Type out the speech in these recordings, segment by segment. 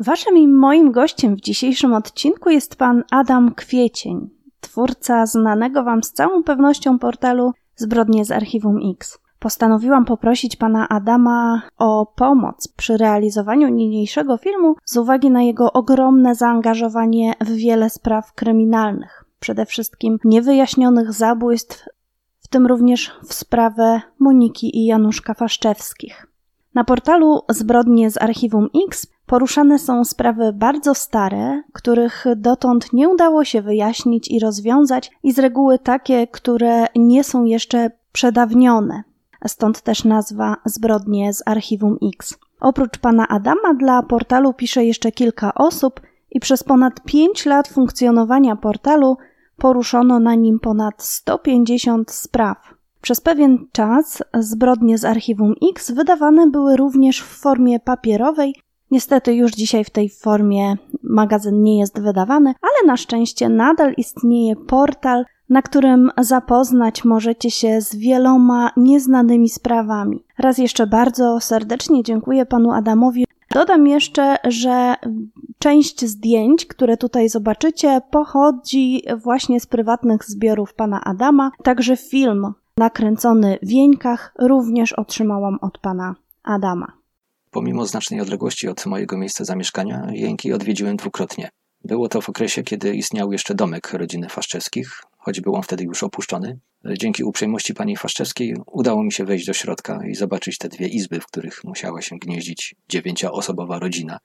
Waszym i moim gościem w dzisiejszym odcinku jest pan Adam Kwiecień, twórca znanego wam z całą pewnością portalu Zbrodnie z Archiwum X. Postanowiłam poprosić pana Adama o pomoc przy realizowaniu niniejszego filmu z uwagi na jego ogromne zaangażowanie w wiele spraw kryminalnych, przede wszystkim niewyjaśnionych zabójstw, w tym również w sprawę Moniki i Januszka Faszczewskich. Na portalu Zbrodnie z Archiwum X poruszane są sprawy bardzo stare, których dotąd nie udało się wyjaśnić i rozwiązać, i z reguły takie, które nie są jeszcze przedawnione. Stąd też nazwa Zbrodnie z Archiwum X. Oprócz pana Adama dla portalu pisze jeszcze kilka osób i przez ponad 5 lat funkcjonowania portalu poruszono na nim ponad 150 spraw. Przez pewien czas zbrodnie z Archiwum X wydawane były również w formie papierowej. Niestety już dzisiaj w tej formie magazyn nie jest wydawany, ale na szczęście nadal istnieje portal, na którym zapoznać możecie się z wieloma nieznanymi sprawami. Raz jeszcze bardzo serdecznie dziękuję panu Adamowi. Dodam jeszcze, że część zdjęć, które tutaj zobaczycie, pochodzi właśnie z prywatnych zbiorów pana Adama, także film nakręcony w Wieńkach również otrzymałam od pana Adama. Pomimo znacznej odległości od mojego miejsca zamieszkania, Jęki odwiedziłem dwukrotnie. Było to w okresie, kiedy istniał jeszcze domek rodziny Faszczewskich, choć był on wtedy już opuszczony. Dzięki uprzejmości pani Faszczewskiej udało mi się wejść do środka i zobaczyć te dwie izby, w których musiała się gnieździć dziewięcioosobowa rodzina,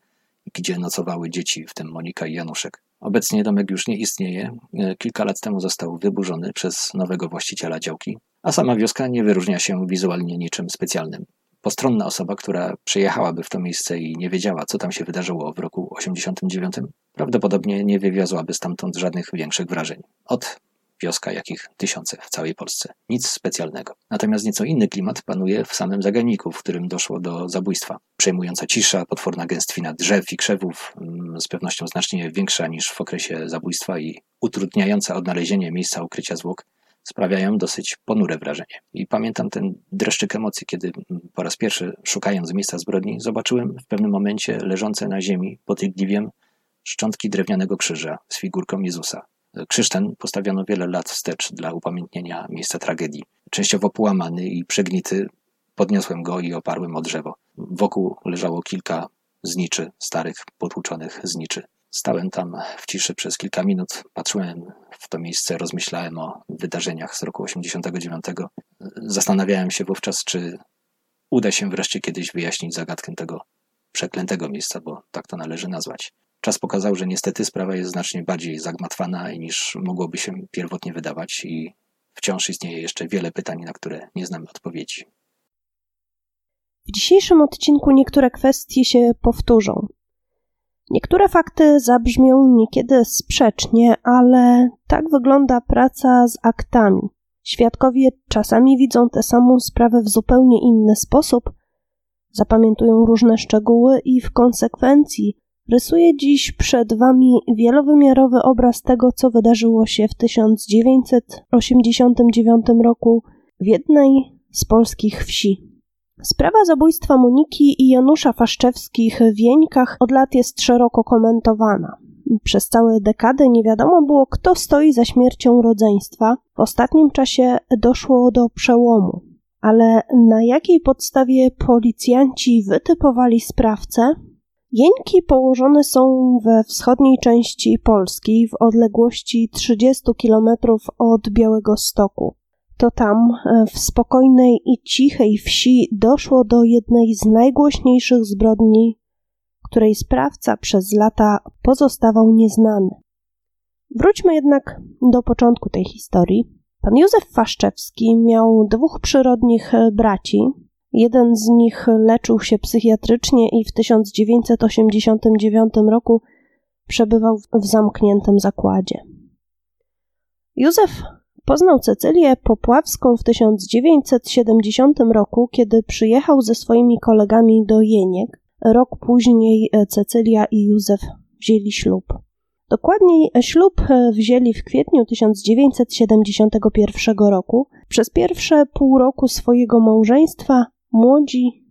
gdzie nocowały dzieci, w tym Monika i Januszek. Obecnie domek już nie istnieje. Kilka lat temu został wyburzony przez nowego właściciela działki, a sama wioska nie wyróżnia się wizualnie niczym specjalnym. Postronna osoba, która przyjechałaby w to miejsce i nie wiedziała, co tam się wydarzyło w roku 89, prawdopodobnie nie wywiozłaby stamtąd żadnych większych wrażeń. Od wioska, jakich tysiące w całej Polsce. Nic specjalnego. Natomiast nieco inny klimat panuje w samym zaganiku, w którym doszło do zabójstwa. Przejmująca cisza, potworna gęstwina drzew i krzewów, mm, z pewnością znacznie większa niż w okresie zabójstwa i utrudniająca odnalezienie miejsca ukrycia zwłok, sprawiają dosyć ponure wrażenie. I pamiętam ten dreszczyk emocji, kiedy po raz pierwszy, szukając miejsca zbrodni, zobaczyłem w pewnym momencie leżące na ziemi pod Igliwiem szczątki drewnianego krzyża z figurką Jezusa. Krzyż ten postawiono wiele lat wstecz dla upamiętnienia miejsca tragedii. Częściowo połamany i przegnity, podniosłem go i oparłem o drzewo. Wokół leżało kilka zniczy, starych, potłuczonych zniczy. Stałem tam w ciszy przez kilka minut, patrzyłem w to miejsce, rozmyślałem o wydarzeniach z roku 89. Zastanawiałem się wówczas, czy uda się wreszcie kiedyś wyjaśnić zagadkę tego przeklętego miejsca, bo tak to należy nazwać. Czas pokazał, że niestety sprawa jest znacznie bardziej zagmatwana niż mogłoby się pierwotnie wydawać i wciąż istnieje jeszcze wiele pytań, na które nie znamy odpowiedzi. W dzisiejszym odcinku niektóre kwestie się powtórzą. Niektóre fakty zabrzmią niekiedy sprzecznie, ale tak wygląda praca z aktami. Świadkowie czasami widzą tę samą sprawę w zupełnie inny sposób, zapamiętują różne szczegóły i w konsekwencji rysuje dziś przed Wami wielowymiarowy obraz tego, co wydarzyło się w 1989 roku w jednej z polskich wsi. Sprawa zabójstwa Moniki i Janusza Faszczewskich w Wieńkach od lat jest szeroko komentowana. Przez całe dekady nie wiadomo było, kto stoi za śmiercią rodzeństwa. W ostatnim czasie doszło do przełomu. Ale na jakiej podstawie policjanci wytypowali sprawcę? Jeńki położone są we wschodniej części Polski w odległości 30 km od Białego Stoku to tam, e, w spokojnej i cichej wsi, doszło do jednej z najgłośniejszych zbrodni, której sprawca przez lata pozostawał nieznany. Wróćmy jednak do początku tej historii. Pan Józef Faszczewski miał dwóch przyrodnich e, braci. Jeden z nich leczył się psychiatrycznie i w 1989 roku przebywał w zamkniętym zakładzie. Józef Poznał Cecylię Popławską w 1970 roku, kiedy przyjechał ze swoimi kolegami do Jeniek. Rok później e, Cecylia i Józef wzięli ślub. Dokładniej e, ślub e, wzięli w kwietniu 1971 roku. Przez pierwsze pół roku swojego małżeństwa młodzi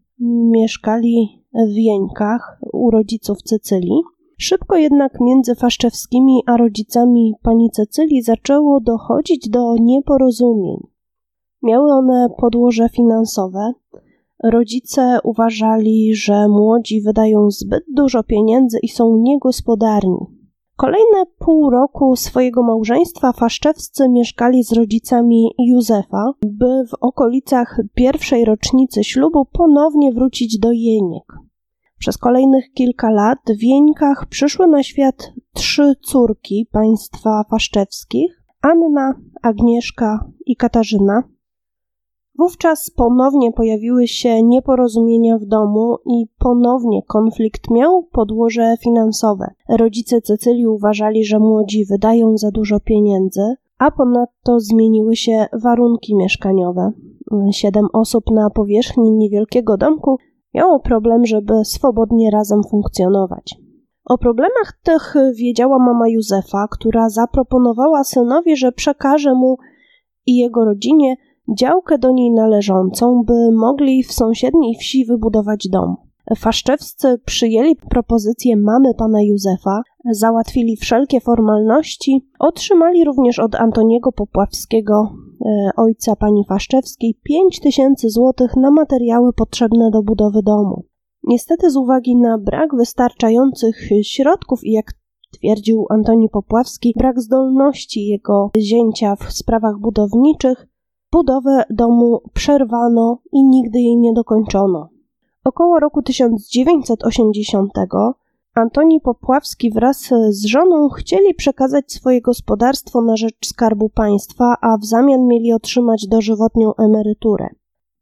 mieszkali w Jeńkach u rodziców Cecylii. Szybko jednak między Faszczewskimi a rodzicami pani Cecylii zaczęło dochodzić do nieporozumień. Miały one podłoże finansowe. Rodzice uważali, że młodzi wydają zbyt dużo pieniędzy i są niegospodarni. Kolejne pół roku swojego małżeństwa Faszczewscy mieszkali z rodzicami Józefa, by w okolicach pierwszej rocznicy ślubu ponownie wrócić do Jeniek. Przez kolejnych kilka lat w Jeńkach przyszły na świat trzy córki państwa Faszczewskich Anna, Agnieszka i Katarzyna. Wówczas ponownie pojawiły się nieporozumienia w domu i ponownie konflikt miał podłoże finansowe. Rodzice Cecylii uważali, że młodzi wydają za dużo pieniędzy, a ponadto zmieniły się warunki mieszkaniowe. Siedem osób na powierzchni niewielkiego domku miało problem, żeby swobodnie razem funkcjonować. O problemach tych wiedziała mama Józefa, która zaproponowała synowi, że przekaże mu i jego rodzinie działkę do niej należącą, by mogli w sąsiedniej wsi wybudować dom. Faszczewscy przyjęli propozycję mamy pana Józefa, załatwili wszelkie formalności, otrzymali również od Antoniego Popławskiego, ojca pani Faszczewskiej, 5 tysięcy złotych na materiały potrzebne do budowy domu. Niestety z uwagi na brak wystarczających środków i jak twierdził Antoni Popławski, brak zdolności jego zięcia w sprawach budowniczych, Budowę domu przerwano i nigdy jej nie dokończono. Około roku 1980 Antoni Popławski wraz z żoną chcieli przekazać swoje gospodarstwo na rzecz Skarbu Państwa, a w zamian mieli otrzymać dożywotnią emeryturę.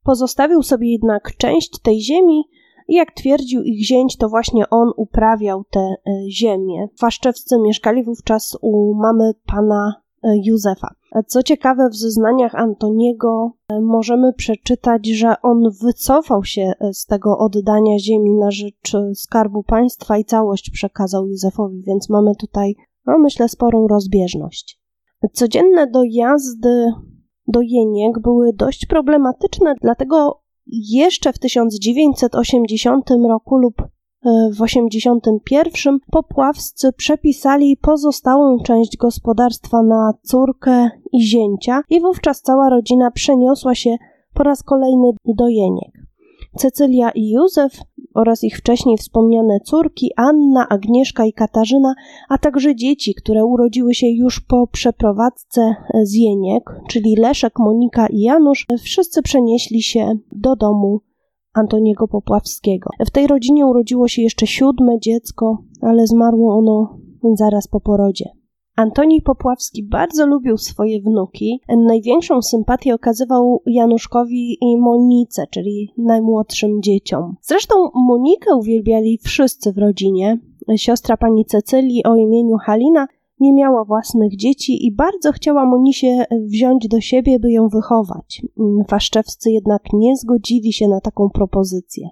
Pozostawił sobie jednak część tej ziemi i jak twierdził ich zięć, to właśnie on uprawiał tę e, ziemię. Waszczewscy mieszkali wówczas u mamy pana Józefa. Co ciekawe, w zeznaniach Antoniego e, możemy przeczytać, że on wycofał się e, z tego oddania ziemi na rzecz skarbu państwa i całość przekazał Józefowi, więc mamy tutaj, no myślę, sporą rozbieżność. Codzienne dojazdy do Jeniek były dość problematyczne, dlatego jeszcze w 1980 roku lub w 81 popławscy przepisali pozostałą część gospodarstwa na córkę i zięcia i wówczas cała rodzina przeniosła się po raz kolejny do Jeniek. Cecylia i Józef oraz ich wcześniej wspomniane córki Anna, Agnieszka i Katarzyna, a także dzieci, które urodziły się już po przeprowadzce z Jeniek, czyli Leszek, Monika i Janusz, wszyscy przenieśli się do domu Antoniego Popławskiego. W tej rodzinie urodziło się jeszcze siódme dziecko, ale zmarło ono zaraz po porodzie. Antoni Popławski bardzo lubił swoje wnuki. Największą sympatię okazywał Januszkowi i Monice, czyli najmłodszym dzieciom. Zresztą Monikę uwielbiali wszyscy w rodzinie. Siostra pani Cecylii o imieniu Halina nie miała własnych dzieci i bardzo chciała Monisie wziąć do siebie, by ją wychować. Faszczewscy jednak nie zgodzili się na taką propozycję.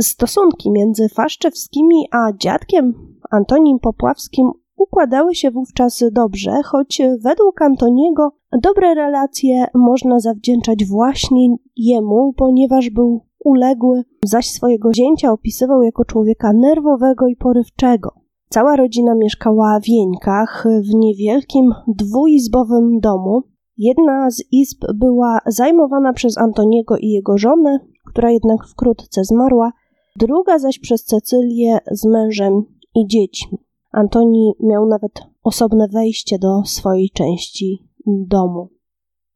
Stosunki między Faszczewskimi a dziadkiem Antonim Popławskim układały się wówczas dobrze, choć według Antoniego dobre relacje można zawdzięczać właśnie jemu, ponieważ był uległy, zaś swojego zięcia opisywał jako człowieka nerwowego i porywczego. Cała rodzina mieszkała w Jeńkach, w niewielkim dwuizbowym domu. Jedna z izb była zajmowana przez Antoniego i jego żonę, która jednak wkrótce zmarła, druga zaś przez Cecylię z mężem i dziećmi. Antoni miał nawet osobne wejście do swojej części domu.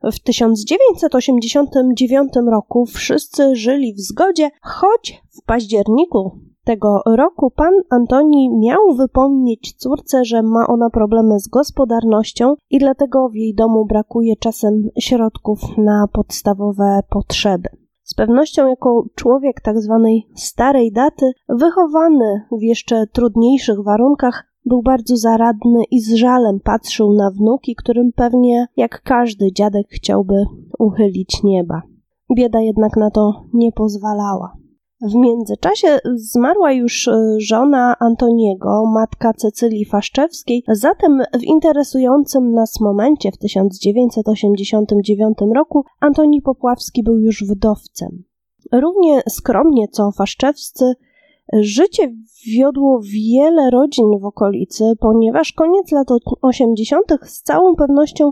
W 1989 roku wszyscy żyli w zgodzie, choć w październiku tego roku pan Antoni miał wypomnieć córce, że ma ona problemy z gospodarnością i dlatego w jej domu brakuje czasem środków na podstawowe potrzeby. Z pewnością jako człowiek tak zwanej starej daty, wychowany w jeszcze trudniejszych warunkach, był bardzo zaradny i z żalem patrzył na wnuki, którym pewnie jak każdy dziadek chciałby uchylić nieba. Bieda jednak na to nie pozwalała. W międzyczasie zmarła już e, żona Antoniego, matka Cecylii Faszczewskiej, zatem w interesującym nas momencie w 1989 roku Antoni Popławski był już wdowcem. Równie skromnie co Faszczewscy Życie wiodło wiele rodzin w okolicy, ponieważ koniec lat 80. z całą pewnością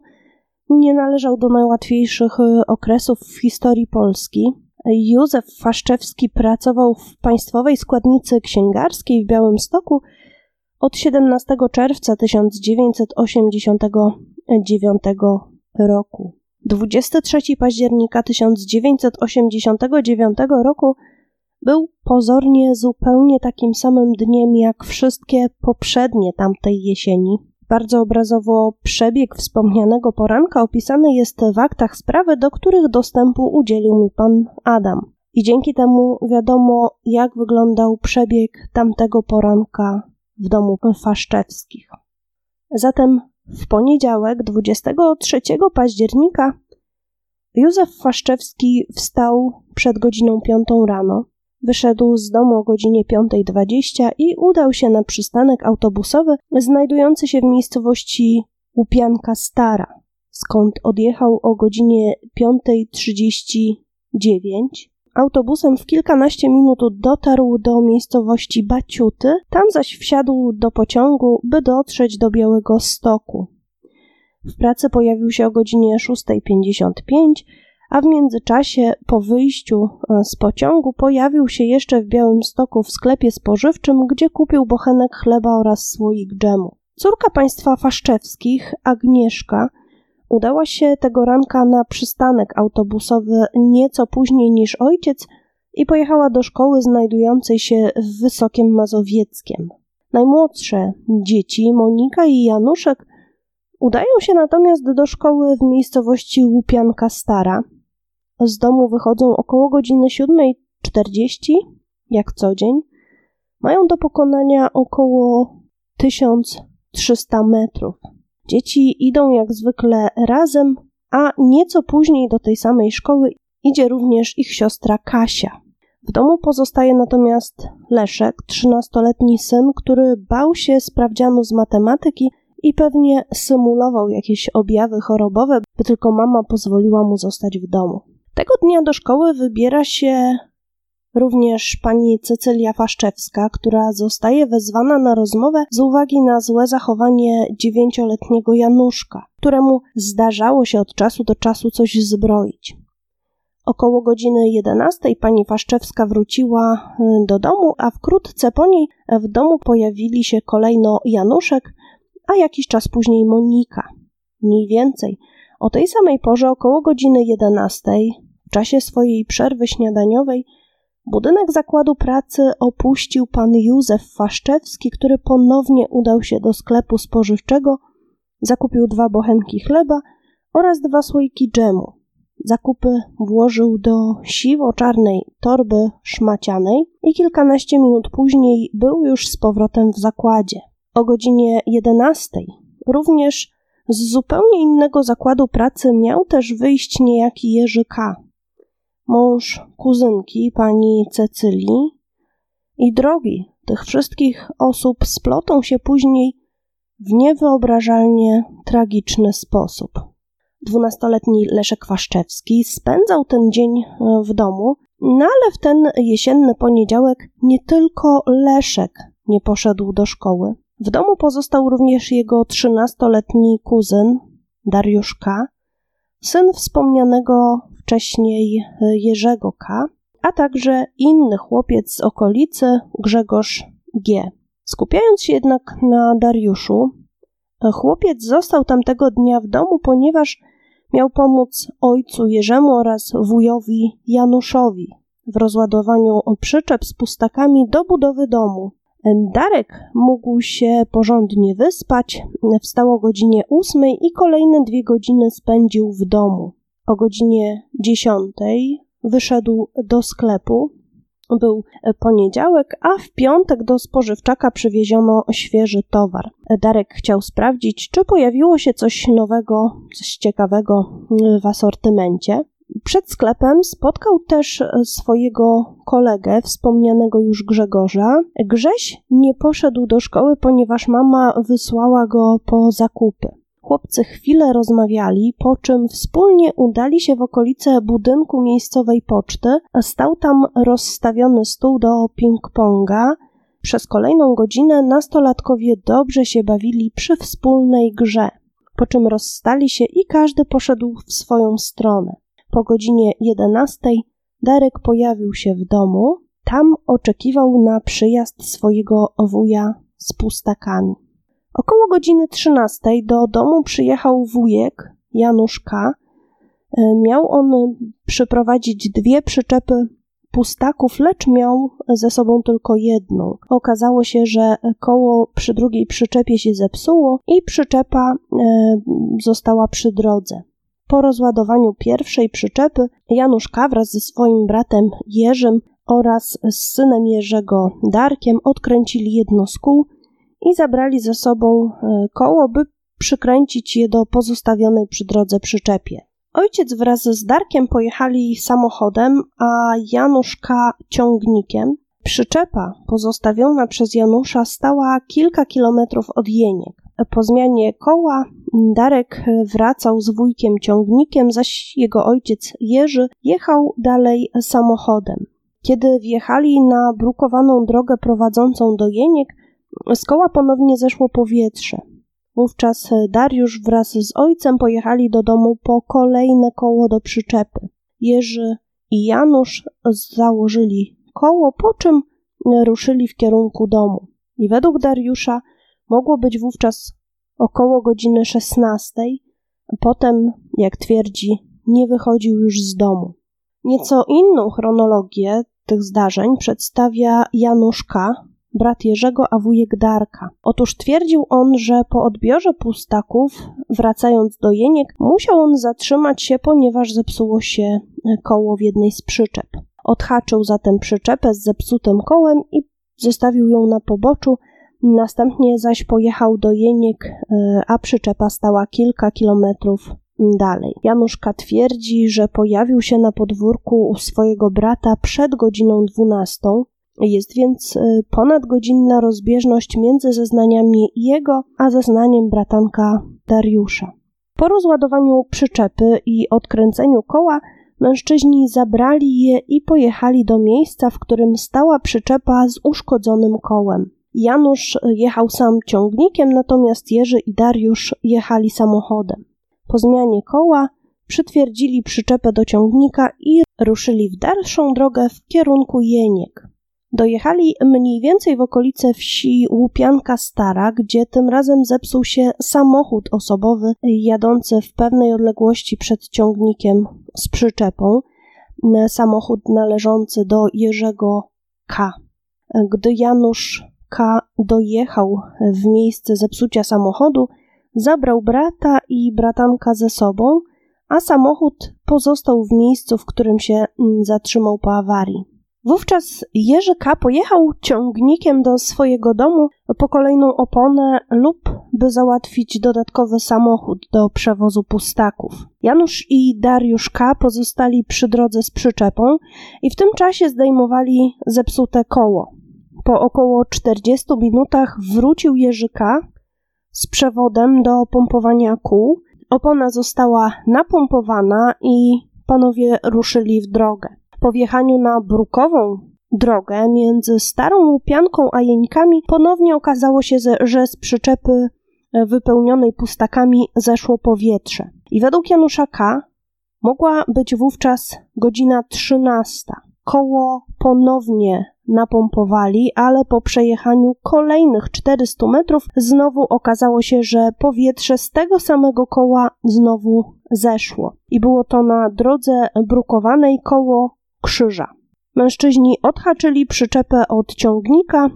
nie należał do najłatwiejszych e, okresów w historii Polski. Józef Faszczewski pracował w Państwowej Składnicy Księgarskiej w Białymstoku od 17 czerwca 1989 roku. 23 października 1989 roku był pozornie zupełnie takim samym dniem jak wszystkie poprzednie tamtej jesieni. Bardzo obrazowo przebieg wspomnianego poranka opisany jest w aktach sprawy, do których dostępu udzielił mi pan Adam. I dzięki temu wiadomo, jak wyglądał przebieg tamtego poranka w domu Faszczewskich. Zatem w poniedziałek 23 października Józef Faszczewski wstał przed godziną 5 rano. Wyszedł z domu o godzinie 5.20 i udał się na przystanek autobusowy znajdujący się w miejscowości Łupianka Stara, skąd odjechał o godzinie 5.39. Autobusem w kilkanaście minut dotarł do miejscowości Baciuty, tam zaś wsiadł do pociągu, by dotrzeć do Białego Stoku. W pracy pojawił się o godzinie 6.55, a w międzyczasie po wyjściu e, z pociągu pojawił się jeszcze w Białym Stoku w sklepie spożywczym, gdzie kupił bochenek chleba oraz słoik dżemu. Córka państwa Faszczewskich, Agnieszka, udała się tego ranka na przystanek autobusowy nieco później niż ojciec i pojechała do szkoły znajdującej się w Wysokiem Mazowieckiem. Najmłodsze dzieci, Monika i Januszek, udają się natomiast do szkoły w miejscowości Łupianka Stara, z domu wychodzą około godziny 7.40, jak co dzień. Mają do pokonania około 1300 metrów. Dzieci idą jak zwykle razem, a nieco później do tej samej szkoły idzie również ich siostra Kasia. W domu pozostaje natomiast Leszek, trzynastoletni syn, który bał się sprawdzianu z matematyki i pewnie symulował jakieś objawy chorobowe, by tylko mama pozwoliła mu zostać w domu. Tego dnia do szkoły wybiera się również pani Cecylia Faszczewska, która zostaje wezwana na rozmowę z uwagi na złe zachowanie dziewięcioletniego Januszka, któremu zdarzało się od czasu do czasu coś zbroić. Około godziny 11 pani Faszczewska wróciła y, do domu, a wkrótce po niej w domu pojawili się kolejno Januszek, a jakiś czas później Monika. Mniej więcej o tej samej porze, około godziny 11, w czasie swojej przerwy śniadaniowej budynek zakładu pracy opuścił pan Józef Faszczewski, który ponownie udał się do sklepu spożywczego, zakupił dwa bochenki chleba oraz dwa słoiki dżemu. Zakupy włożył do siwo-czarnej torby szmacianej i kilkanaście minut później był już z powrotem w zakładzie. O godzinie 11 również z zupełnie innego zakładu pracy miał też wyjść niejaki Jerzy K., mąż kuzynki pani Cecylii i drogi tych wszystkich osób splotą się później w niewyobrażalnie tragiczny sposób. Dwunastoletni Leszek Waszczewski spędzał ten dzień e, w domu, no ale w ten jesienny poniedziałek nie tylko Leszek nie poszedł do szkoły. W domu pozostał również jego trzynastoletni kuzyn Dariusz K., syn wspomnianego wcześniej e, Jerzego K., a także inny chłopiec z okolicy Grzegorz G. Skupiając się jednak na Dariuszu, e, chłopiec został tamtego dnia w domu, ponieważ miał pomóc ojcu Jerzemu oraz wujowi Januszowi w rozładowaniu przyczep z pustakami do budowy domu. Darek mógł się porządnie wyspać, wstał o godzinie ósmej i kolejne dwie godziny spędził w domu. O godzinie dziesiątej wyszedł do sklepu. Był poniedziałek, a w piątek do spożywczaka przywieziono świeży towar. Darek chciał sprawdzić, czy pojawiło się coś nowego, coś ciekawego w asortymencie. Przed sklepem spotkał też swojego kolegę, wspomnianego już Grzegorza. Grześ nie poszedł do szkoły, ponieważ mama wysłała go po zakupy. Chłopcy chwilę rozmawiali, po czym wspólnie udali się w okolice budynku miejscowej poczty. Stał tam rozstawiony stół do ping-ponga. Przez kolejną godzinę nastolatkowie dobrze się bawili przy wspólnej grze, po czym rozstali się i każdy poszedł w swoją stronę. Po godzinie jedenastej Darek pojawił się w domu. Tam oczekiwał na przyjazd swojego wuja z pustakami. Około godziny 13 do domu przyjechał wujek Janusz K. E, miał on przyprowadzić dwie przyczepy pustaków, lecz miał ze sobą tylko jedną. Okazało się, że koło przy drugiej przyczepie się zepsuło i przyczepa e, została przy drodze. Po rozładowaniu pierwszej przyczepy Janusz K. wraz ze swoim bratem Jerzym oraz z synem Jerzego Darkiem odkręcili jedno z kół i zabrali ze sobą e, koło, by przykręcić je do pozostawionej przy drodze przyczepie. Ojciec wraz z Darkiem pojechali samochodem, a Januszka ciągnikiem. Przyczepa pozostawiona przez Janusza stała kilka kilometrów od Jeniek. Po zmianie koła Darek wracał z wujkiem ciągnikiem, zaś jego ojciec Jerzy jechał dalej samochodem. Kiedy wjechali na brukowaną drogę prowadzącą do Jeniek, z koła ponownie zeszło powietrze. Wówczas Dariusz wraz z ojcem pojechali do domu po kolejne koło do przyczepy. Jerzy i Janusz założyli koło, po czym ruszyli w kierunku domu. I według Dariusza mogło być wówczas około godziny 16. Potem, jak twierdzi, nie wychodził już z domu. Nieco inną chronologię tych zdarzeń przedstawia Januszka, brat Jerzego, a wujek Darka. Otóż twierdził on, że po odbiorze pustaków, wracając do Jeniek, musiał on zatrzymać się, ponieważ zepsuło się koło w jednej z przyczep. Odhaczył zatem przyczepę z zepsutym kołem i zostawił ją na poboczu, następnie zaś pojechał do Jeniek, e, a przyczepa stała kilka kilometrów dalej. Januszka twierdzi, że pojawił się na podwórku u swojego brata przed godziną dwunastą, jest więc y, ponadgodzinna rozbieżność między zeznaniami jego a zeznaniem bratanka Dariusza. Po rozładowaniu przyczepy i odkręceniu koła mężczyźni zabrali je i pojechali do miejsca, w którym stała przyczepa z uszkodzonym kołem. Janusz jechał sam ciągnikiem, natomiast Jerzy i Dariusz jechali samochodem. Po zmianie koła przytwierdzili przyczepę do ciągnika i ruszyli w dalszą drogę w kierunku Jeniek. Dojechali mniej więcej w okolice wsi Łupianka Stara, gdzie tym razem zepsuł się samochód osobowy jadący w pewnej odległości przed ciągnikiem z przyczepą. Samochód należący do Jerzego K. Gdy Janusz K. dojechał w miejsce zepsucia samochodu, zabrał brata i bratanka ze sobą, a samochód pozostał w miejscu, w którym się zatrzymał po awarii. Wówczas Jerzy K. pojechał ciągnikiem do swojego domu po kolejną oponę lub by załatwić dodatkowy samochód do przewozu pustaków. Janusz i Dariusz K. pozostali przy drodze z przyczepą i w tym czasie zdejmowali zepsute koło. Po około 40 minutach wrócił Jerzy K. z przewodem do pompowania kół. Opona została napompowana i panowie ruszyli w drogę. Po wjechaniu na brukową drogę między Starą Łupianką a Jeńkami ponownie okazało się, że z przyczepy e, wypełnionej pustakami zeszło powietrze. I według Janusza K. mogła być wówczas godzina 13. Koło ponownie napompowali, ale po przejechaniu kolejnych 400 metrów znowu okazało się, że powietrze z tego samego koła znowu zeszło. I było to na drodze brukowanej koło krzyża. Mężczyźni odhaczyli przyczepę od ciągnika,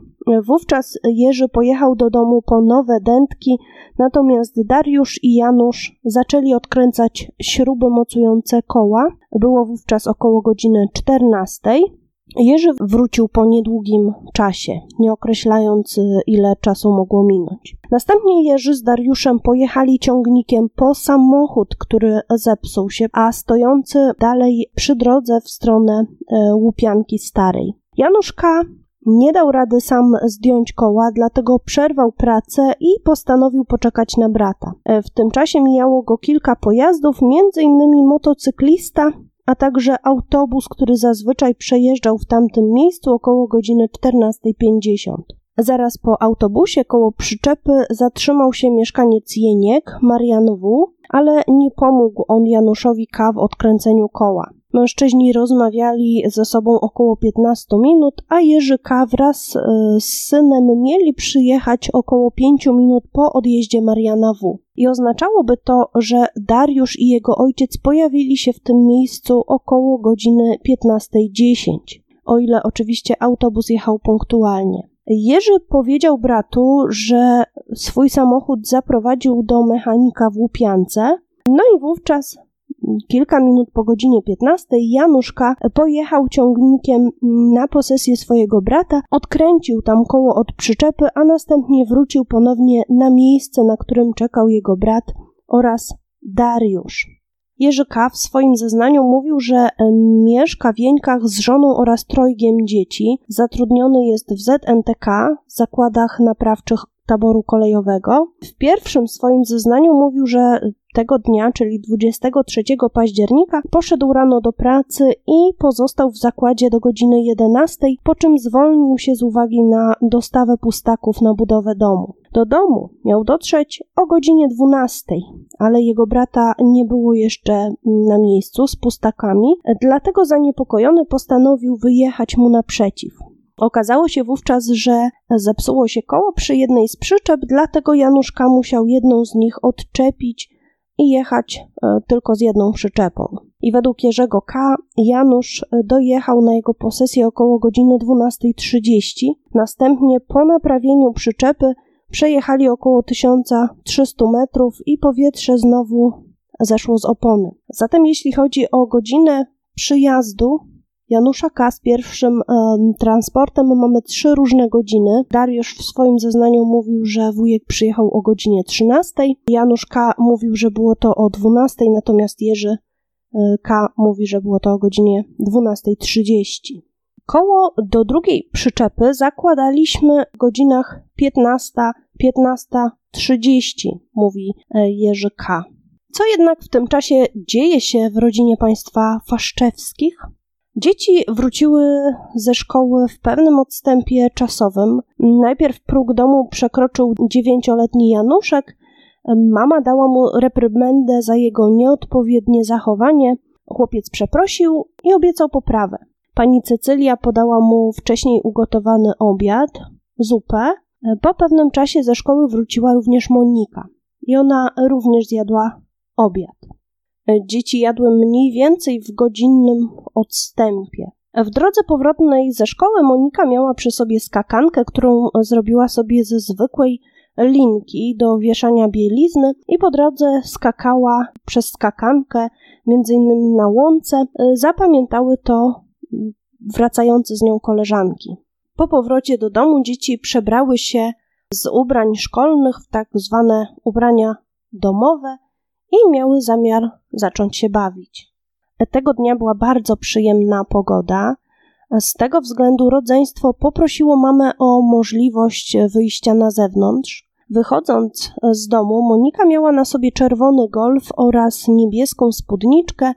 wówczas Jerzy pojechał do domu po nowe dętki, natomiast Dariusz i Janusz zaczęli odkręcać śruby mocujące koła. Było wówczas około godziny 14. Jerzy wrócił po niedługim czasie, nie określając y, ile czasu mogło minąć. Następnie Jerzy z Dariuszem pojechali ciągnikiem po samochód, który zepsuł się, a stojący dalej przy drodze w stronę y, Łupianki Starej. Janusz K. nie dał rady sam zdjąć koła, dlatego przerwał pracę i postanowił poczekać na brata. E, w tym czasie mijało go kilka pojazdów, m.in. motocyklista, a także autobus, który zazwyczaj przejeżdżał w tamtym miejscu około godziny 14.50. Zaraz po autobusie koło przyczepy zatrzymał się mieszkaniec Jeniek, Marian W., ale nie pomógł on Januszowi K. w odkręceniu koła. Mężczyźni rozmawiali ze sobą około 15 minut, a Jerzy K. wraz e, z synem mieli przyjechać około 5 minut po odjeździe Mariana W. I oznaczałoby to, że Dariusz i jego ojciec pojawili się w tym miejscu około godziny 15.10, o ile oczywiście autobus jechał punktualnie. Jerzy powiedział bratu, że swój samochód zaprowadził do mechanika w Łupiance, no i wówczas kilka minut po godzinie 15 Januszka pojechał ciągnikiem na posesję swojego brata, odkręcił tam koło od przyczepy, a następnie wrócił ponownie na miejsce, na którym czekał jego brat oraz Dariusz. Jerzy K. w swoim zeznaniu mówił, że mieszka w Jeńkach z żoną oraz trojgiem dzieci. Zatrudniony jest w ZNTK, zakładach naprawczych taboru kolejowego. W pierwszym swoim zeznaniu mówił, że tego dnia, czyli 23 października, poszedł rano do pracy i pozostał w zakładzie do godziny 11, po czym zwolnił się z uwagi na dostawę pustaków na budowę domu. Do domu miał dotrzeć o godzinie 12, ale jego brata nie było jeszcze na miejscu z pustakami, dlatego zaniepokojony postanowił wyjechać mu naprzeciw. Okazało się wówczas, że zepsuło się koło przy jednej z przyczep, dlatego Januszka musiał jedną z nich odczepić i jechać e, tylko z jedną przyczepą. I według Jerzego K. Janusz e, dojechał na jego posesję około godziny 12.30. Następnie po naprawieniu przyczepy przejechali około 1300 metrów i powietrze znowu zeszło z opony. Zatem jeśli chodzi o godzinę przyjazdu Janusza K. z pierwszym um, transportem mamy trzy różne godziny. Dariusz w swoim zeznaniu mówił, że wujek przyjechał o godzinie 13. Janusz K. mówił, że było to o 12, natomiast Jerzy e, K. mówi, że było to o godzinie 12.30. Koło do drugiej przyczepy zakładaliśmy w godzinach 15, 15.30, mówi e, Jerzy K. Co jednak w tym czasie dzieje się w rodzinie państwa Faszczewskich? Dzieci wróciły ze szkoły w pewnym odstępie czasowym. Najpierw próg domu przekroczył dziewięcioletni Januszek. Mama dała mu reprymendę za jego nieodpowiednie zachowanie. Chłopiec przeprosił i obiecał poprawę. Pani Cecylia podała mu wcześniej ugotowany obiad, zupę. Po pewnym czasie ze szkoły wróciła również Monika i ona również zjadła obiad. Dzieci jadły mniej więcej w godzinnym odstępie. W drodze powrotnej ze szkoły Monika miała przy sobie skakankę, którą zrobiła sobie ze zwykłej linki do wieszania bielizny i po drodze skakała przez skakankę, między innymi na łące. Zapamiętały to wracające z nią koleżanki. Po powrocie do domu dzieci przebrały się z ubrań szkolnych w tak zwane ubrania domowe i miały zamiar zacząć się bawić. Tego dnia była bardzo przyjemna pogoda. Z tego względu rodzeństwo poprosiło mamę o możliwość wyjścia na zewnątrz. Wychodząc z domu, Monika miała na sobie czerwony golf oraz niebieską spódniczkę,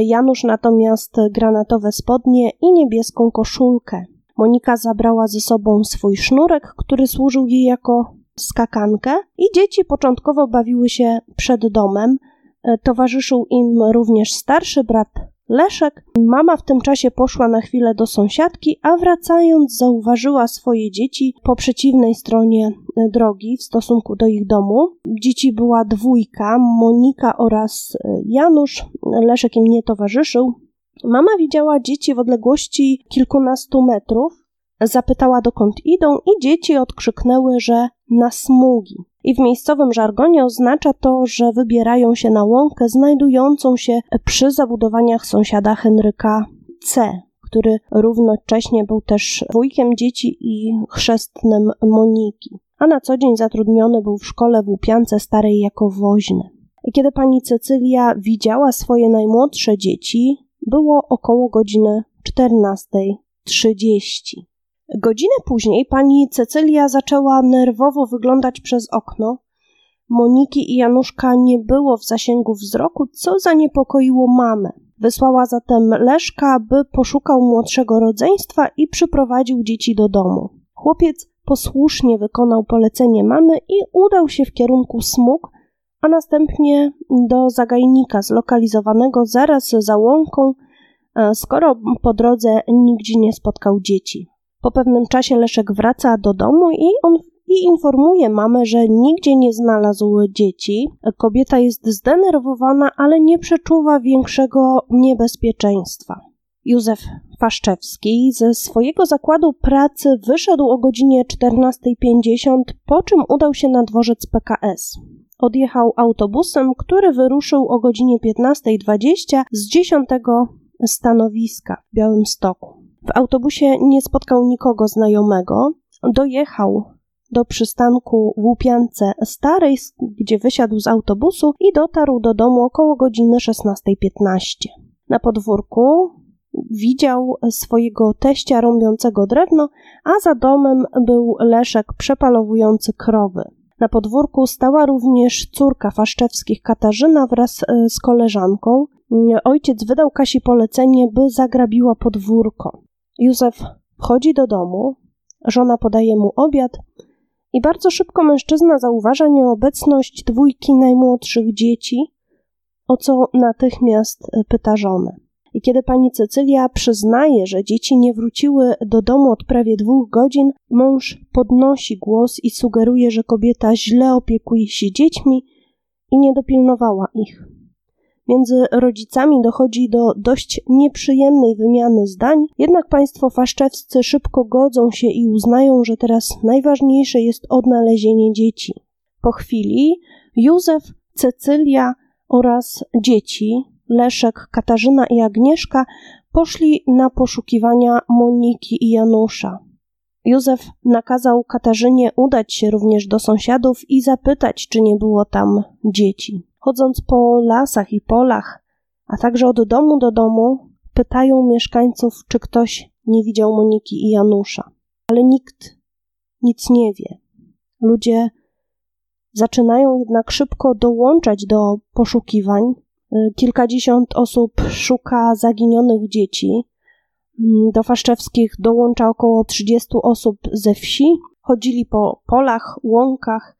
Janusz natomiast granatowe spodnie i niebieską koszulkę. Monika zabrała ze sobą swój sznurek, który służył jej jako skakankę i dzieci początkowo bawiły się przed domem. E, towarzyszył im również starszy brat Leszek. Mama w tym czasie poszła na chwilę do sąsiadki, a wracając zauważyła swoje dzieci po przeciwnej stronie e, drogi w stosunku do ich domu. Dzieci była dwójka, Monika oraz e, Janusz. Leszek im nie towarzyszył. Mama widziała dzieci w odległości kilkunastu metrów Zapytała dokąd idą i dzieci odkrzyknęły, że na smugi. I w miejscowym żargonie oznacza to, że wybierają się na łąkę znajdującą się przy zabudowaniach sąsiada Henryka C., który równocześnie był też wujkiem dzieci i chrzestnym Moniki, a na co dzień zatrudniony był w szkole w Łupiance Starej jako woźny. I kiedy pani Cecylia widziała swoje najmłodsze dzieci, było około godziny 14.30. Godzinę później pani Cecylia zaczęła nerwowo wyglądać przez okno. Moniki i Januszka nie było w zasięgu wzroku, co zaniepokoiło mamę. Wysłała zatem Leszka, by poszukał młodszego rodzeństwa i przyprowadził dzieci do domu. Chłopiec posłusznie wykonał polecenie mamy i udał się w kierunku smug, a następnie do zagajnika zlokalizowanego zaraz za łąką, e, skoro po drodze nigdzie nie spotkał dzieci. Po pewnym czasie Leszek wraca do domu i on i informuje mamę, że nigdzie nie znalazł dzieci. Kobieta jest zdenerwowana, ale nie przeczuwa większego niebezpieczeństwa. Józef Faszczewski ze swojego zakładu pracy wyszedł o godzinie 14.50, po czym udał się na dworzec PKS. Odjechał autobusem, który wyruszył o godzinie 15.20 z 10 stanowiska w Białymstoku. W autobusie nie spotkał nikogo znajomego. Dojechał do przystanku w Łupiance Starej, gdzie wysiadł z autobusu i dotarł do domu około godziny 16.15. Na podwórku widział swojego teścia rąbiącego drewno, a za domem był Leszek przepalowujący krowy. Na podwórku stała również córka Faszczewskich Katarzyna wraz e, z koleżanką. Ojciec wydał Kasi polecenie, by zagrabiła podwórko. Józef wchodzi do domu, żona podaje mu obiad i bardzo szybko mężczyzna zauważa nieobecność dwójki najmłodszych dzieci, o co natychmiast e, pyta żonę. I kiedy pani Cecylia przyznaje, że dzieci nie wróciły do domu od prawie dwóch godzin, mąż podnosi głos i sugeruje, że kobieta źle opiekuje się dziećmi i nie dopilnowała ich. Między rodzicami dochodzi do dość nieprzyjemnej wymiany zdań, jednak państwo faszczewscy szybko godzą się i uznają, że teraz najważniejsze jest odnalezienie dzieci. Po chwili Józef, Cecylia oraz dzieci, Leszek, Katarzyna i Agnieszka, poszli na poszukiwania Moniki i Janusza. Józef nakazał Katarzynie udać się również do sąsiadów i zapytać, czy nie było tam dzieci chodząc po lasach i polach, a także od domu do domu, pytają mieszkańców, czy ktoś nie widział Moniki i Janusza. Ale nikt nic nie wie. Ludzie zaczynają jednak szybko dołączać do poszukiwań. Kilkadziesiąt osób szuka zaginionych dzieci. Do Faszczewskich dołącza około 30 osób ze wsi. Chodzili po polach, łąkach,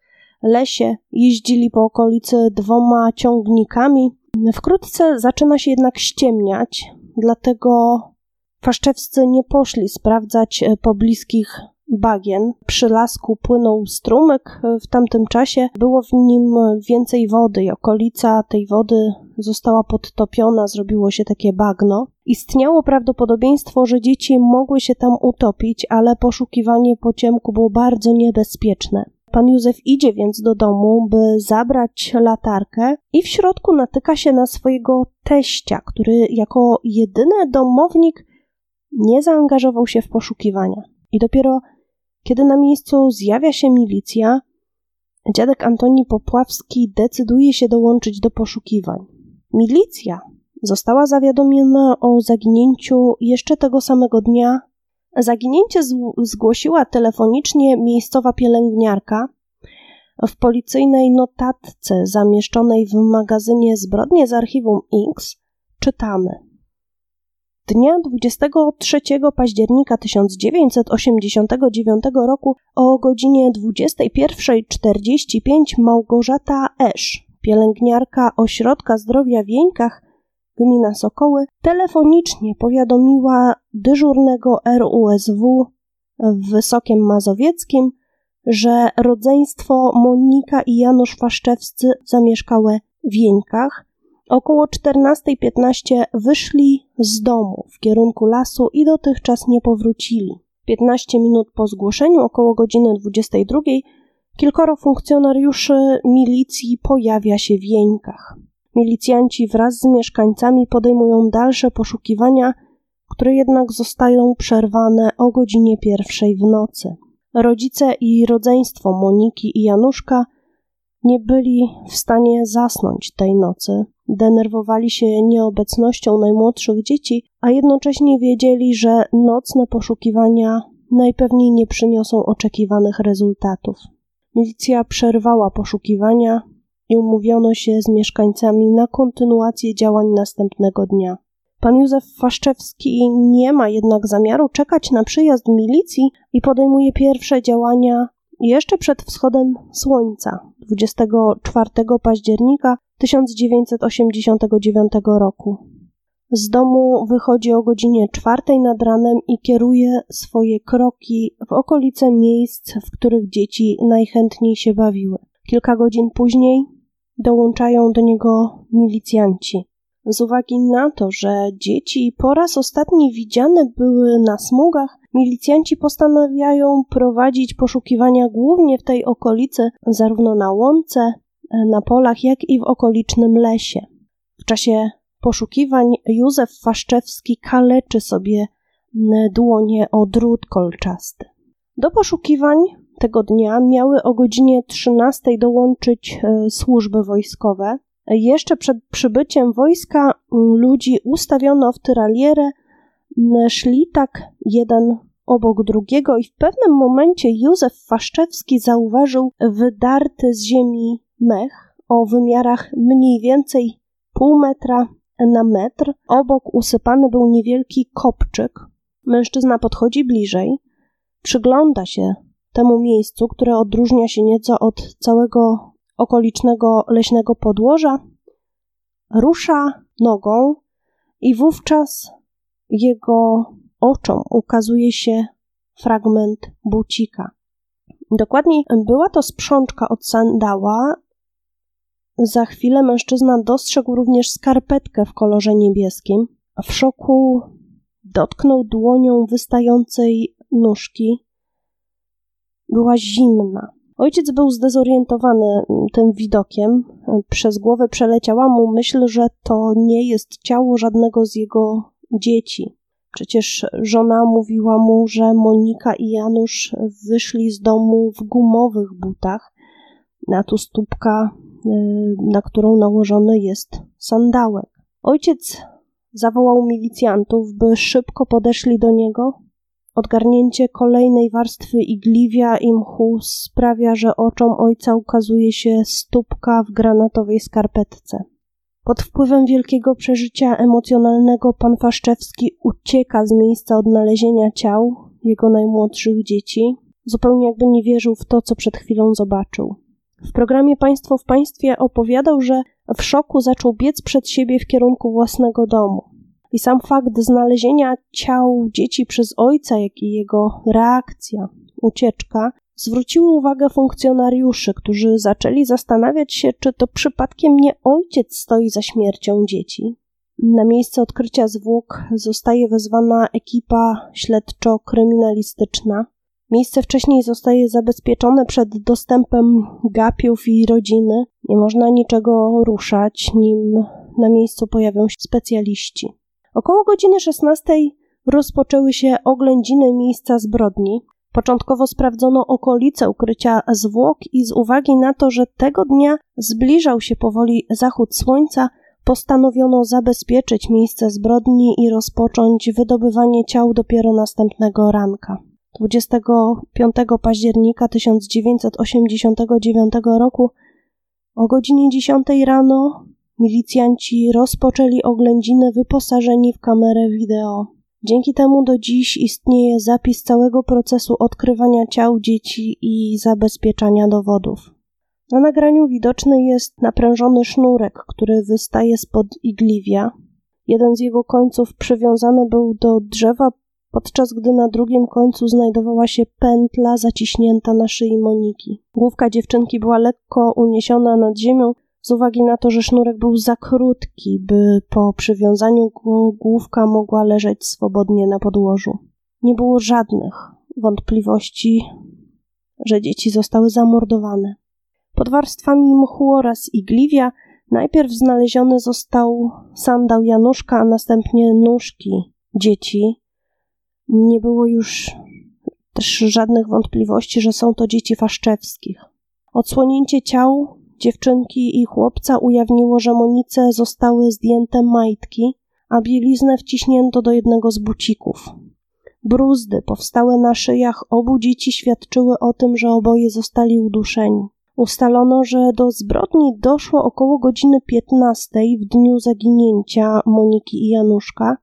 lesie, jeździli po okolicy dwoma ciągnikami. Wkrótce zaczyna się jednak ściemniać, dlatego faszczewscy nie poszli sprawdzać e, pobliskich bagien. Przy lasku płynął strumyk w tamtym czasie. Było w nim więcej wody i okolica tej wody została podtopiona, zrobiło się takie bagno. Istniało prawdopodobieństwo, że dzieci mogły się tam utopić, ale poszukiwanie po ciemku było bardzo niebezpieczne. Pan Józef idzie więc do domu, by zabrać latarkę i w środku natyka się na swojego teścia, który jako jedyny domownik nie zaangażował się w poszukiwania. I dopiero kiedy na miejscu zjawia się milicja, dziadek Antoni Popławski decyduje się dołączyć do poszukiwań. Milicja została zawiadomiona o zaginięciu jeszcze tego samego dnia Zaginięcie zgłosiła telefonicznie miejscowa pielęgniarka. W policyjnej notatce zamieszczonej w magazynie Zbrodnie z archiwum X czytamy. Dnia 23 października 1989 roku o godzinie 21.45 Małgorzata Esz, pielęgniarka Ośrodka Zdrowia w Wieńkach, gmina Sokoły, telefonicznie powiadomiła dyżurnego RUSW w Wysokiem Mazowieckim, że rodzeństwo Monika i Janusz Faszczewscy zamieszkałe w Wieńkach. Około 14.15 wyszli z domu w kierunku lasu i dotychczas nie powrócili. 15 minut po zgłoszeniu, około godziny 22, kilkoro funkcjonariuszy milicji pojawia się w Wieńkach. Milicjanci wraz z mieszkańcami podejmują dalsze poszukiwania, które jednak zostają przerwane o godzinie pierwszej w nocy. Rodzice i rodzeństwo Moniki i Januszka nie byli w stanie zasnąć tej nocy. Denerwowali się nieobecnością najmłodszych dzieci, a jednocześnie wiedzieli, że nocne poszukiwania najpewniej nie przyniosą oczekiwanych rezultatów. Milicja przerwała poszukiwania i umówiono się z mieszkańcami na kontynuację działań następnego dnia. Pan Józef Faszczewski nie ma jednak zamiaru czekać na przyjazd milicji i podejmuje pierwsze działania jeszcze przed wschodem słońca 24 października 1989 roku. Z domu wychodzi o godzinie czwartej nad ranem i kieruje swoje kroki w okolice miejsc, w których dzieci najchętniej się bawiły. Kilka godzin później dołączają do niego milicjanci. Z uwagi na to, że dzieci po raz ostatni widziane były na smugach, milicjanci postanawiają prowadzić poszukiwania głównie w tej okolicy, zarówno na łące, na polach, jak i w okolicznym lesie. W czasie poszukiwań Józef Faszczewski kaleczy sobie dłonie o drut kolczasty. Do poszukiwań tego dnia miały o godzinie 13 dołączyć e, służby wojskowe. Jeszcze przed przybyciem wojska ludzi ustawiono w tyralierę, szli tak jeden obok drugiego i w pewnym momencie Józef Faszczewski zauważył wydarty z ziemi mech o wymiarach mniej więcej pół metra na metr. Obok usypany był niewielki kopczyk. Mężczyzna podchodzi bliżej, przygląda się temu miejscu, które odróżnia się nieco od całego okolicznego leśnego podłoża, rusza nogą i wówczas jego oczom ukazuje się fragment bucika. Dokładniej była to sprzączka od sandała. Za chwilę mężczyzna dostrzegł również skarpetkę w kolorze niebieskim. W szoku dotknął dłonią wystającej nóżki. Była zimna. Ojciec był zdezorientowany tym widokiem. Przez głowę przeleciała mu myśl, że to nie jest ciało żadnego z jego dzieci. Przecież żona mówiła mu, że Monika i Janusz wyszli z domu w gumowych butach, na tu stópka, y, na którą nałożony jest sandałek. Ojciec zawołał milicjantów, by szybko podeszli do niego. Odgarnięcie kolejnej warstwy igliwia i mchu sprawia, że oczom ojca ukazuje się stópka w granatowej skarpetce. Pod wpływem wielkiego przeżycia emocjonalnego pan Faszczewski ucieka z miejsca odnalezienia ciał jego najmłodszych dzieci, zupełnie jakby nie wierzył w to, co przed chwilą zobaczył. W programie Państwo w Państwie opowiadał, że w szoku zaczął biec przed siebie w kierunku własnego domu. I sam fakt znalezienia ciał dzieci przez ojca, jak i jego reakcja, ucieczka, zwróciły uwagę funkcjonariuszy, którzy zaczęli zastanawiać się, czy to przypadkiem nie ojciec stoi za śmiercią dzieci. Na miejsce odkrycia zwłok zostaje wezwana ekipa śledczo-kryminalistyczna. Miejsce wcześniej zostaje zabezpieczone przed dostępem gapiów i rodziny. Nie można niczego ruszać, nim na miejscu pojawią się specjaliści. Około godziny 16 rozpoczęły się oględziny miejsca zbrodni. Początkowo sprawdzono okolice ukrycia zwłok i z uwagi na to, że tego dnia zbliżał się powoli zachód słońca, postanowiono zabezpieczyć miejsce zbrodni i rozpocząć wydobywanie ciał dopiero następnego ranka. 25 października 1989 roku o godzinie 10 rano milicjanci rozpoczęli oględziny wyposażeni w kamerę wideo. Dzięki temu do dziś istnieje zapis całego procesu odkrywania ciał dzieci i zabezpieczania dowodów. Na nagraniu widoczny jest naprężony sznurek, który wystaje spod igliwia. Jeden z jego końców przywiązany był do drzewa, podczas gdy na drugim końcu znajdowała się pętla zaciśnięta na szyi Moniki. Główka dziewczynki była lekko uniesiona nad ziemią, z uwagi na to, że sznurek był za krótki, by po przywiązaniu główka mogła leżeć swobodnie na podłożu. Nie było żadnych wątpliwości, że dzieci zostały zamordowane. Pod warstwami mchu oraz igliwia najpierw znaleziony został sandał Januszka, a następnie nóżki dzieci. Nie było już też żadnych wątpliwości, że są to dzieci Faszczewskich. Odsłonięcie ciał dziewczynki i chłopca ujawniło, że Monice zostały zdjęte majtki, a bieliznę wciśnięto do jednego z bucików. Bruzdy powstałe na szyjach obu dzieci świadczyły o tym, że oboje zostali uduszeni. Ustalono, że do zbrodni doszło około godziny 15 w dniu zaginięcia Moniki i Januszka,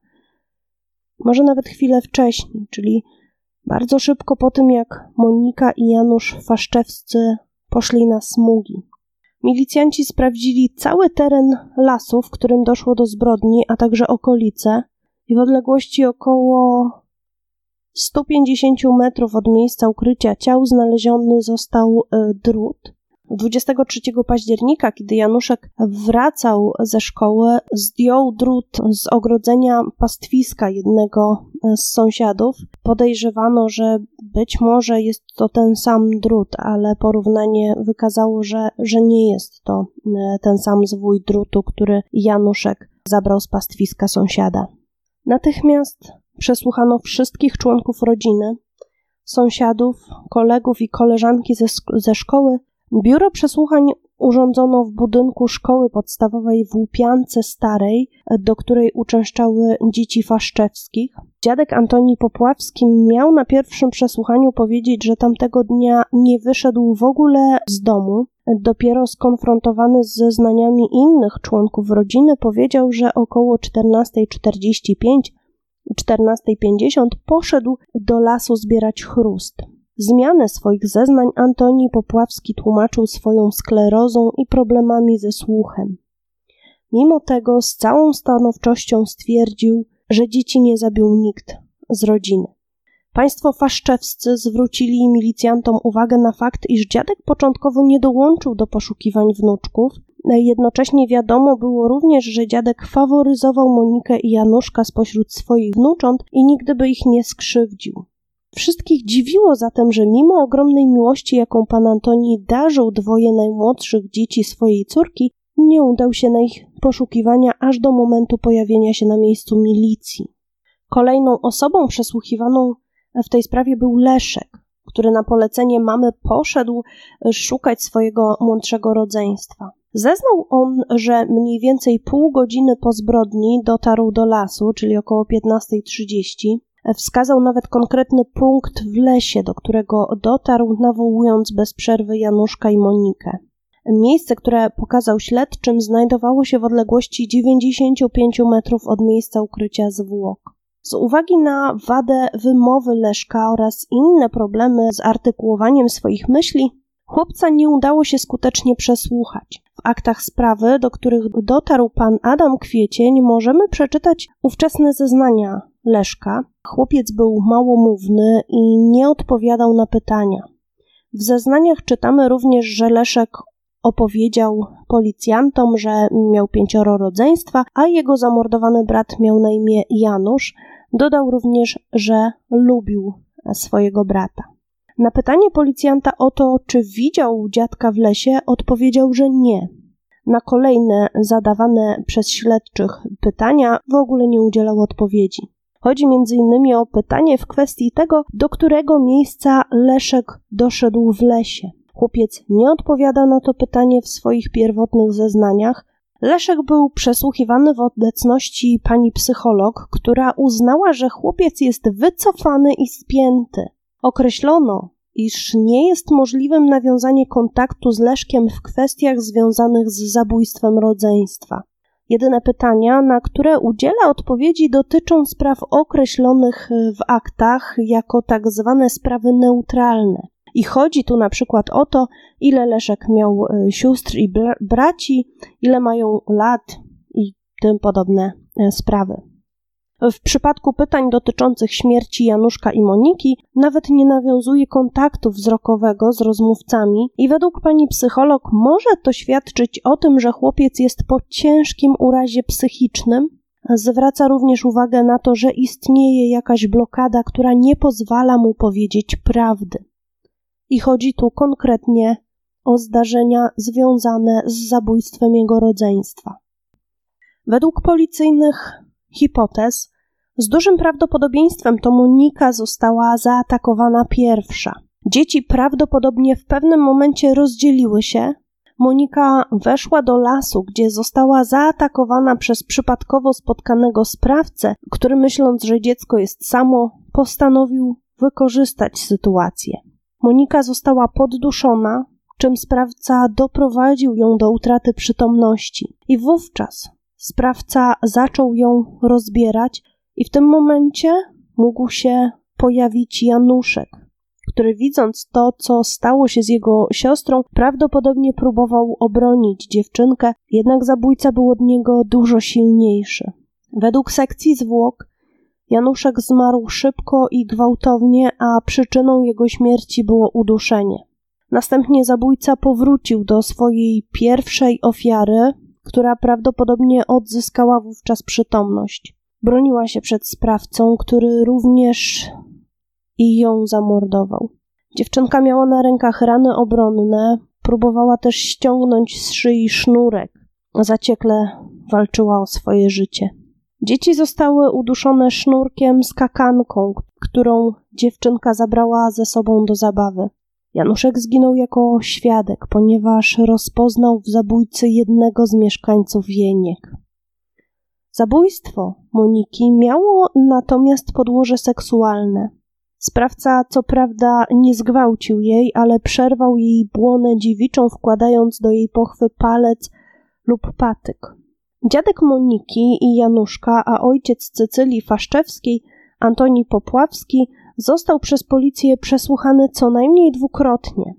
może nawet chwilę wcześniej, czyli bardzo szybko po tym, jak Monika i Janusz Faszczewscy poszli na smugi. Milicjanci sprawdzili cały teren lasu, w którym doszło do zbrodni, a także okolice i w odległości około 150 metrów od miejsca ukrycia ciał znaleziony został e, drut, 23 października, kiedy Januszek wracał ze szkoły, zdjął drut z ogrodzenia pastwiska jednego z sąsiadów. Podejrzewano, że być może jest to ten sam drut, ale porównanie wykazało, że, że nie jest to e, ten sam zwój drutu, który Januszek zabrał z pastwiska sąsiada. Natychmiast przesłuchano wszystkich członków rodziny, sąsiadów, kolegów i koleżanki ze, ze szkoły Biuro przesłuchań urządzono w budynku szkoły podstawowej w Łupiance Starej, do której uczęszczały dzieci Faszczewskich. Dziadek Antoni Popławski miał na pierwszym przesłuchaniu powiedzieć, że tamtego dnia nie wyszedł w ogóle z domu. Dopiero skonfrontowany z zeznaniami innych członków rodziny powiedział, że około 14.45 14.50 poszedł do lasu zbierać chrust. Zmianę swoich zeznań Antoni Popławski tłumaczył swoją sklerozą i problemami ze słuchem. Mimo tego z całą stanowczością stwierdził, że dzieci nie zabił nikt z rodziny. Państwo faszczewscy zwrócili milicjantom uwagę na fakt, iż dziadek początkowo nie dołączył do poszukiwań wnuczków. Jednocześnie wiadomo było również, że dziadek faworyzował Monikę i Januszka spośród swoich wnucząt i nigdy by ich nie skrzywdził. Wszystkich dziwiło zatem, że mimo ogromnej miłości, jaką pan Antoni darzył dwoje najmłodszych dzieci swojej córki, nie udał się na ich poszukiwania aż do momentu pojawienia się na miejscu milicji. Kolejną osobą przesłuchiwaną w tej sprawie był Leszek, który na polecenie mamy poszedł szukać swojego młodszego rodzeństwa. Zeznał on, że mniej więcej pół godziny po zbrodni dotarł do lasu, czyli około 15.30, Wskazał nawet konkretny punkt w lesie, do którego dotarł, nawołując bez przerwy Januszka i Monikę. Miejsce, które pokazał śledczym, znajdowało się w odległości 95 metrów od miejsca ukrycia zwłok. Z uwagi na wadę wymowy Leszka oraz inne problemy z artykułowaniem swoich myśli, chłopca nie udało się skutecznie przesłuchać. W aktach sprawy, do których dotarł pan Adam Kwiecień, możemy przeczytać ówczesne zeznania Leszka. Chłopiec był małomówny i nie odpowiadał na pytania. W zeznaniach czytamy również, że Leszek opowiedział policjantom, że miał pięcioro rodzeństwa, a jego zamordowany brat miał na imię Janusz. Dodał również, że lubił swojego brata. Na pytanie policjanta o to, czy widział dziadka w lesie, odpowiedział, że nie. Na kolejne zadawane przez śledczych pytania w ogóle nie udzielał odpowiedzi. Chodzi m.in. o pytanie w kwestii tego, do którego miejsca Leszek doszedł w lesie. Chłopiec nie odpowiada na to pytanie w swoich pierwotnych zeznaniach. Leszek był przesłuchiwany w obecności pani psycholog, która uznała, że chłopiec jest wycofany i spięty. Określono, iż nie jest możliwym nawiązanie kontaktu z Leszkiem w kwestiach związanych z zabójstwem rodzeństwa. Jedyne pytania, na które udziela odpowiedzi, dotyczą spraw określonych w aktach jako tak zwane sprawy neutralne. I chodzi tu na przykład o to, ile Leszek miał e, sióstr i braci, ile mają lat i tym podobne e, sprawy. W przypadku pytań dotyczących śmierci Januszka i Moniki nawet nie nawiązuje kontaktu wzrokowego z rozmówcami i według pani psycholog może to świadczyć o tym, że chłopiec jest po ciężkim urazie psychicznym. Zwraca również uwagę na to, że istnieje jakaś blokada, która nie pozwala mu powiedzieć prawdy. I chodzi tu konkretnie o zdarzenia związane z zabójstwem jego rodzeństwa. Według policyjnych hipotez, z dużym prawdopodobieństwem to Monika została zaatakowana pierwsza. Dzieci prawdopodobnie w pewnym momencie rozdzieliły się. Monika weszła do lasu, gdzie została zaatakowana przez przypadkowo spotkanego sprawcę, który myśląc, że dziecko jest samo, postanowił wykorzystać sytuację. Monika została podduszona, czym sprawca doprowadził ją do utraty przytomności. I wówczas sprawca zaczął ją rozbierać, i w tym momencie mógł się pojawić Januszek, który widząc to, co stało się z jego siostrą, prawdopodobnie próbował obronić dziewczynkę, jednak zabójca był od niego dużo silniejszy. Według sekcji zwłok Januszek zmarł szybko i gwałtownie, a przyczyną jego śmierci było uduszenie. Następnie zabójca powrócił do swojej pierwszej ofiary, która prawdopodobnie odzyskała wówczas przytomność. Broniła się przed sprawcą, który również i ją zamordował. Dziewczynka miała na rękach rany obronne, próbowała też ściągnąć z szyi sznurek. Zaciekle walczyła o swoje życie. Dzieci zostały uduszone sznurkiem z kakanką, którą dziewczynka zabrała ze sobą do zabawy. Januszek zginął jako świadek, ponieważ rozpoznał w zabójcy jednego z mieszkańców Wieniek. Zabójstwo Moniki miało natomiast podłoże seksualne. Sprawca co prawda nie zgwałcił jej, ale przerwał jej błonę dziewiczą, wkładając do jej pochwy palec lub patyk. Dziadek Moniki i Januszka, a ojciec Cycylii Faszczewskiej, Antoni Popławski, został przez policję przesłuchany co najmniej dwukrotnie.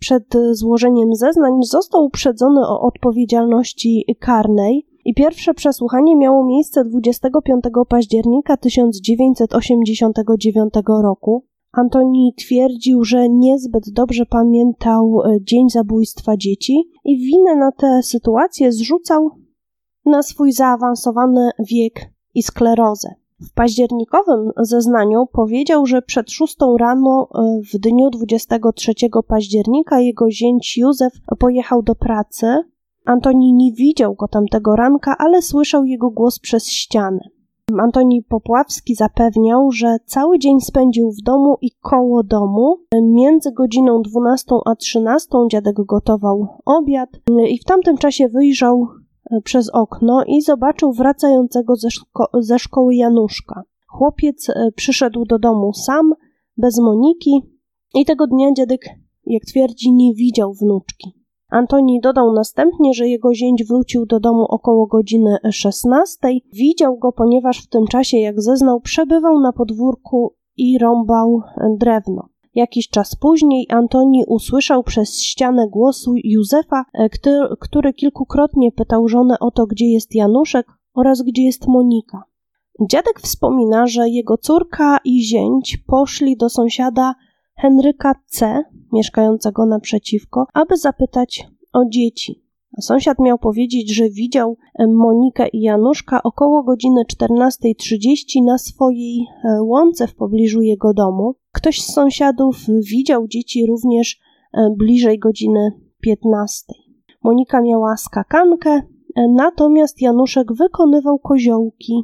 Przed złożeniem zeznań został uprzedzony o odpowiedzialności karnej i pierwsze przesłuchanie miało miejsce 25 października 1989 roku. Antoni twierdził, że niezbyt dobrze pamiętał e, dzień zabójstwa dzieci i winę na tę sytuację zrzucał na swój zaawansowany wiek i sklerozę. W październikowym zeznaniu powiedział, że przed szóstą rano e, w dniu 23 października jego zięć Józef pojechał do pracy. Antoni nie widział go tamtego ranka, ale słyszał jego głos przez ścianę. Antoni Popławski zapewniał, że cały dzień spędził w domu i koło domu. Między godziną 12 a 13 dziadek gotował obiad i w tamtym czasie wyjrzał przez okno i zobaczył wracającego ze, szko ze szkoły Januszka. Chłopiec e, przyszedł do domu sam, bez Moniki i tego dnia dziadek, jak twierdzi, nie widział wnuczki. Antoni dodał następnie, że jego zięć wrócił do domu około godziny 16. Widział go, ponieważ w tym czasie, jak zeznał, przebywał na podwórku i rąbał drewno. Jakiś czas później Antoni usłyszał przez ścianę głosu Józefa, e, który kilkukrotnie pytał żonę o to, gdzie jest Januszek oraz gdzie jest Monika. Dziadek wspomina, że jego córka i zięć poszli do sąsiada Henryka C., mieszkającego naprzeciwko, aby zapytać o dzieci. Sąsiad miał powiedzieć, że widział e, Monikę i Januszka około godziny 14.30 na swojej e, łące w pobliżu jego domu. Ktoś z sąsiadów widział dzieci również e, bliżej godziny 15. Monika miała skakankę, natomiast Januszek wykonywał koziołki.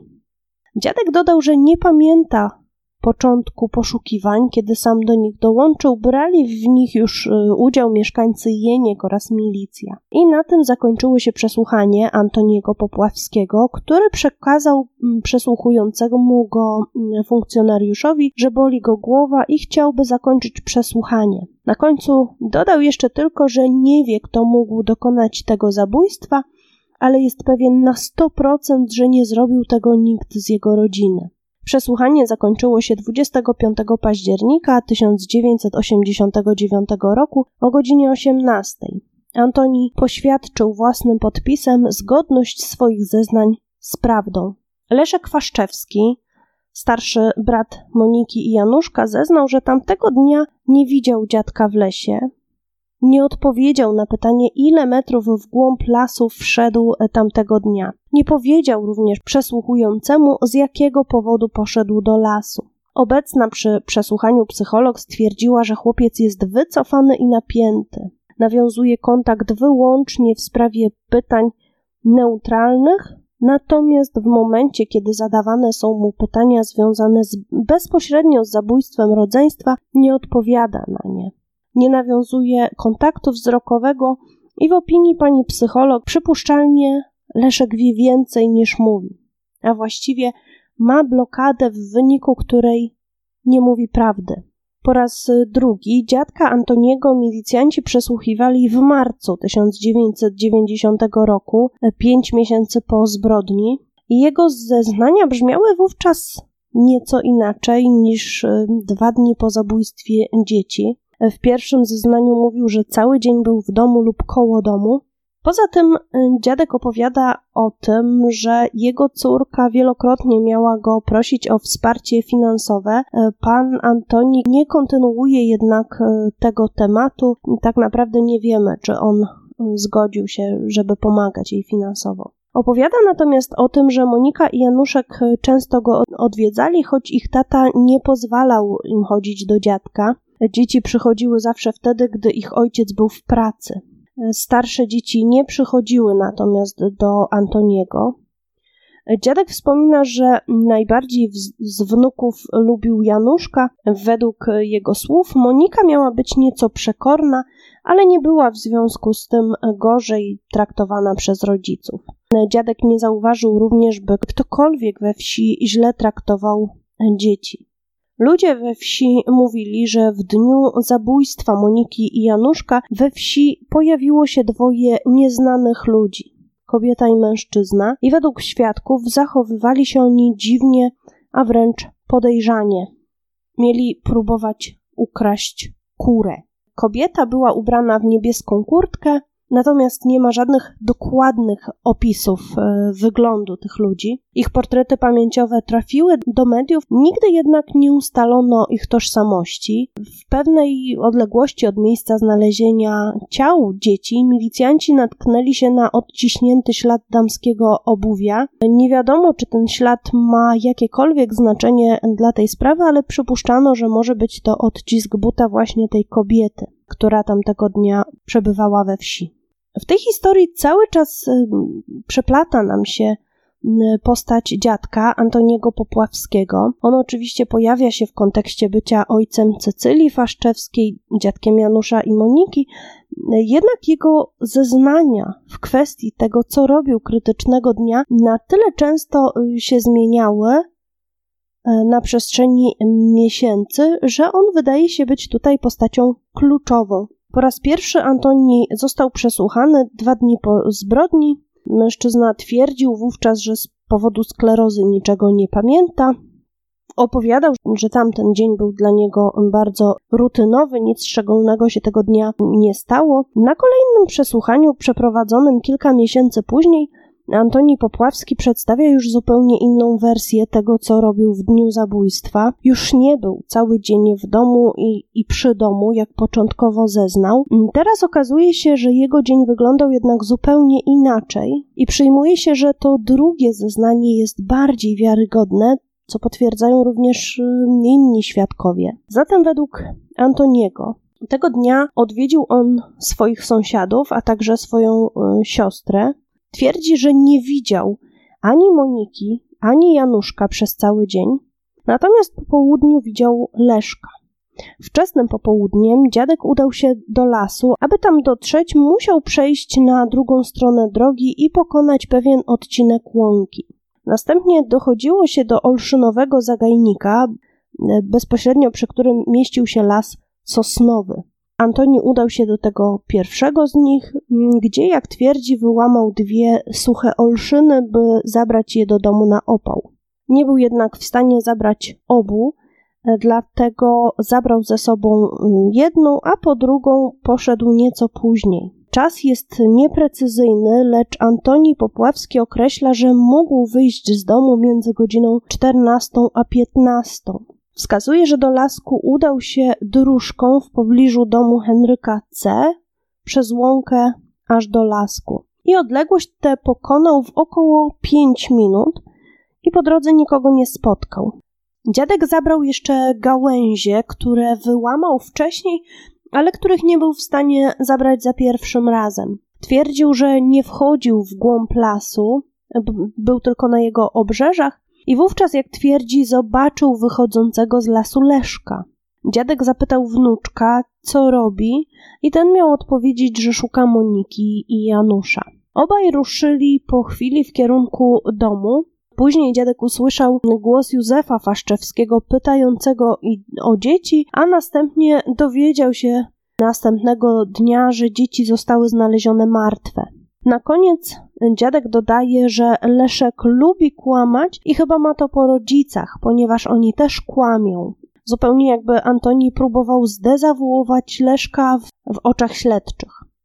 Dziadek dodał, że nie pamięta początku poszukiwań, kiedy sam do nich dołączył, brali w nich już y, udział mieszkańcy Jeniek oraz milicja. I na tym zakończyło się przesłuchanie Antoniego Popławskiego, który przekazał mm, przesłuchującemu go mm, funkcjonariuszowi, że boli go głowa i chciałby zakończyć przesłuchanie. Na końcu dodał jeszcze tylko, że nie wie, kto mógł dokonać tego zabójstwa, ale jest pewien na 100%, że nie zrobił tego nikt z jego rodziny. Przesłuchanie zakończyło się 25 października 1989 roku o godzinie 18. Antoni poświadczył własnym podpisem zgodność swoich zeznań z prawdą. Leszek Waszczewski, starszy brat Moniki i Januszka, zeznał, że tamtego dnia nie widział dziadka w lesie, nie odpowiedział na pytanie, ile metrów w głąb lasu wszedł e, tamtego dnia. Nie powiedział również przesłuchującemu, z jakiego powodu poszedł do lasu. Obecna przy przesłuchaniu psycholog stwierdziła, że chłopiec jest wycofany i napięty. Nawiązuje kontakt wyłącznie w sprawie pytań neutralnych, natomiast w momencie, kiedy zadawane są mu pytania związane z, bezpośrednio z zabójstwem rodzeństwa, nie odpowiada na nie nie nawiązuje kontaktu wzrokowego i w opinii pani psycholog przypuszczalnie Leszek wie więcej niż mówi, a właściwie ma blokadę, w wyniku której nie mówi prawdy. Po raz drugi dziadka Antoniego milicjanci przesłuchiwali w marcu 1990 roku, pięć miesięcy po zbrodni, i jego zeznania brzmiały wówczas nieco inaczej niż e, dwa dni po zabójstwie dzieci. W pierwszym zeznaniu mówił, że cały dzień był w domu lub koło domu. Poza tym e, dziadek opowiada o tym, że jego córka wielokrotnie miała go prosić o wsparcie finansowe. E, pan Antoni nie kontynuuje jednak tego tematu. Tak naprawdę nie wiemy, czy on zgodził się, żeby pomagać jej finansowo. Opowiada natomiast o tym, że Monika i Januszek często go odwiedzali, choć ich tata nie pozwalał im chodzić do dziadka. Dzieci przychodziły zawsze wtedy, gdy ich ojciec był w pracy. Starsze dzieci nie przychodziły natomiast do Antoniego. Dziadek wspomina, że najbardziej z wnuków lubił Januszka. Według jego słów Monika miała być nieco przekorna, ale nie była w związku z tym gorzej traktowana przez rodziców. Dziadek nie zauważył również, by ktokolwiek we wsi źle traktował dzieci. Ludzie we wsi mówili, że w dniu zabójstwa Moniki i Januszka we wsi pojawiło się dwoje nieznanych ludzi kobieta i mężczyzna, i według świadków zachowywali się oni dziwnie, a wręcz podejrzanie. Mieli próbować ukraść kurę. Kobieta była ubrana w niebieską kurtkę, Natomiast nie ma żadnych dokładnych opisów e, wyglądu tych ludzi. Ich portrety pamięciowe trafiły do mediów, nigdy jednak nie ustalono ich tożsamości. W pewnej odległości od miejsca znalezienia ciał dzieci milicjanci natknęli się na odciśnięty ślad damskiego obuwia. Nie wiadomo, czy ten ślad ma jakiekolwiek znaczenie dla tej sprawy, ale przypuszczano, że może być to odcisk buta właśnie tej kobiety która tamtego dnia przebywała we wsi. W tej historii cały czas przeplata nam się postać dziadka Antoniego Popławskiego. On oczywiście pojawia się w kontekście bycia ojcem Cecylii Faszczewskiej, dziadkiem Janusza i Moniki, jednak jego zeznania w kwestii tego, co robił krytycznego dnia, na tyle często y, się zmieniały na przestrzeni miesięcy, że on wydaje się być tutaj postacią kluczową po raz pierwszy Antoni został przesłuchany dwa dni po zbrodni. Mężczyzna twierdził wówczas, że z powodu sklerozy niczego nie pamięta. Opowiadał, że tamten dzień był dla niego bardzo rutynowy, nic szczególnego się tego dnia nie stało. Na kolejnym przesłuchaniu, przeprowadzonym kilka miesięcy później, Antoni Popławski przedstawia już zupełnie inną wersję tego, co robił w dniu zabójstwa. Już nie był cały dzień w domu i, i przy domu, jak początkowo zeznał. Teraz okazuje się, że jego dzień wyglądał jednak zupełnie inaczej i przyjmuje się, że to drugie zeznanie jest bardziej wiarygodne, co potwierdzają również y, inni świadkowie. Zatem według Antoniego tego dnia odwiedził on swoich sąsiadów, a także swoją y, siostrę. Twierdzi, że nie widział ani Moniki, ani Januszka przez cały dzień, natomiast po południu widział Leszka. Wczesnym popołudniem dziadek udał się do lasu. Aby tam dotrzeć, musiał przejść na drugą stronę drogi i pokonać pewien odcinek łąki. Następnie dochodziło się do olszynowego zagajnika, bezpośrednio przy którym mieścił się las sosnowy. Antoni udał się do tego pierwszego z nich, gdzie, jak twierdzi, wyłamał dwie suche olszyny, by zabrać je do domu na opał. Nie był jednak w stanie zabrać obu, dlatego zabrał ze sobą jedną, a po drugą poszedł nieco później. Czas jest nieprecyzyjny, lecz Antoni Popławski określa, że mógł wyjść z domu między godziną 14 a 15. Wskazuje, że do lasku udał się dróżką w pobliżu domu Henryka C. przez łąkę aż do lasku. I odległość tę pokonał w około 5 minut i po drodze nikogo nie spotkał. Dziadek zabrał jeszcze gałęzie, które wyłamał wcześniej, ale których nie był w stanie zabrać za pierwszym razem. Twierdził, że nie wchodził w głąb lasu, był tylko na jego obrzeżach i wówczas, jak twierdzi, zobaczył wychodzącego z lasu Leszka. Dziadek zapytał wnuczka, co robi, i ten miał odpowiedzieć, że szuka Moniki i Janusza. Obaj ruszyli po chwili w kierunku domu. Później dziadek usłyszał głos Józefa Faszczewskiego pytającego o dzieci, a następnie dowiedział się następnego dnia, że dzieci zostały znalezione martwe. Na koniec dziadek dodaje, że Leszek lubi kłamać i chyba ma to po rodzicach, ponieważ oni też kłamią. Zupełnie jakby Antoni próbował zdezawuować Leszka w, w oczach śledczych.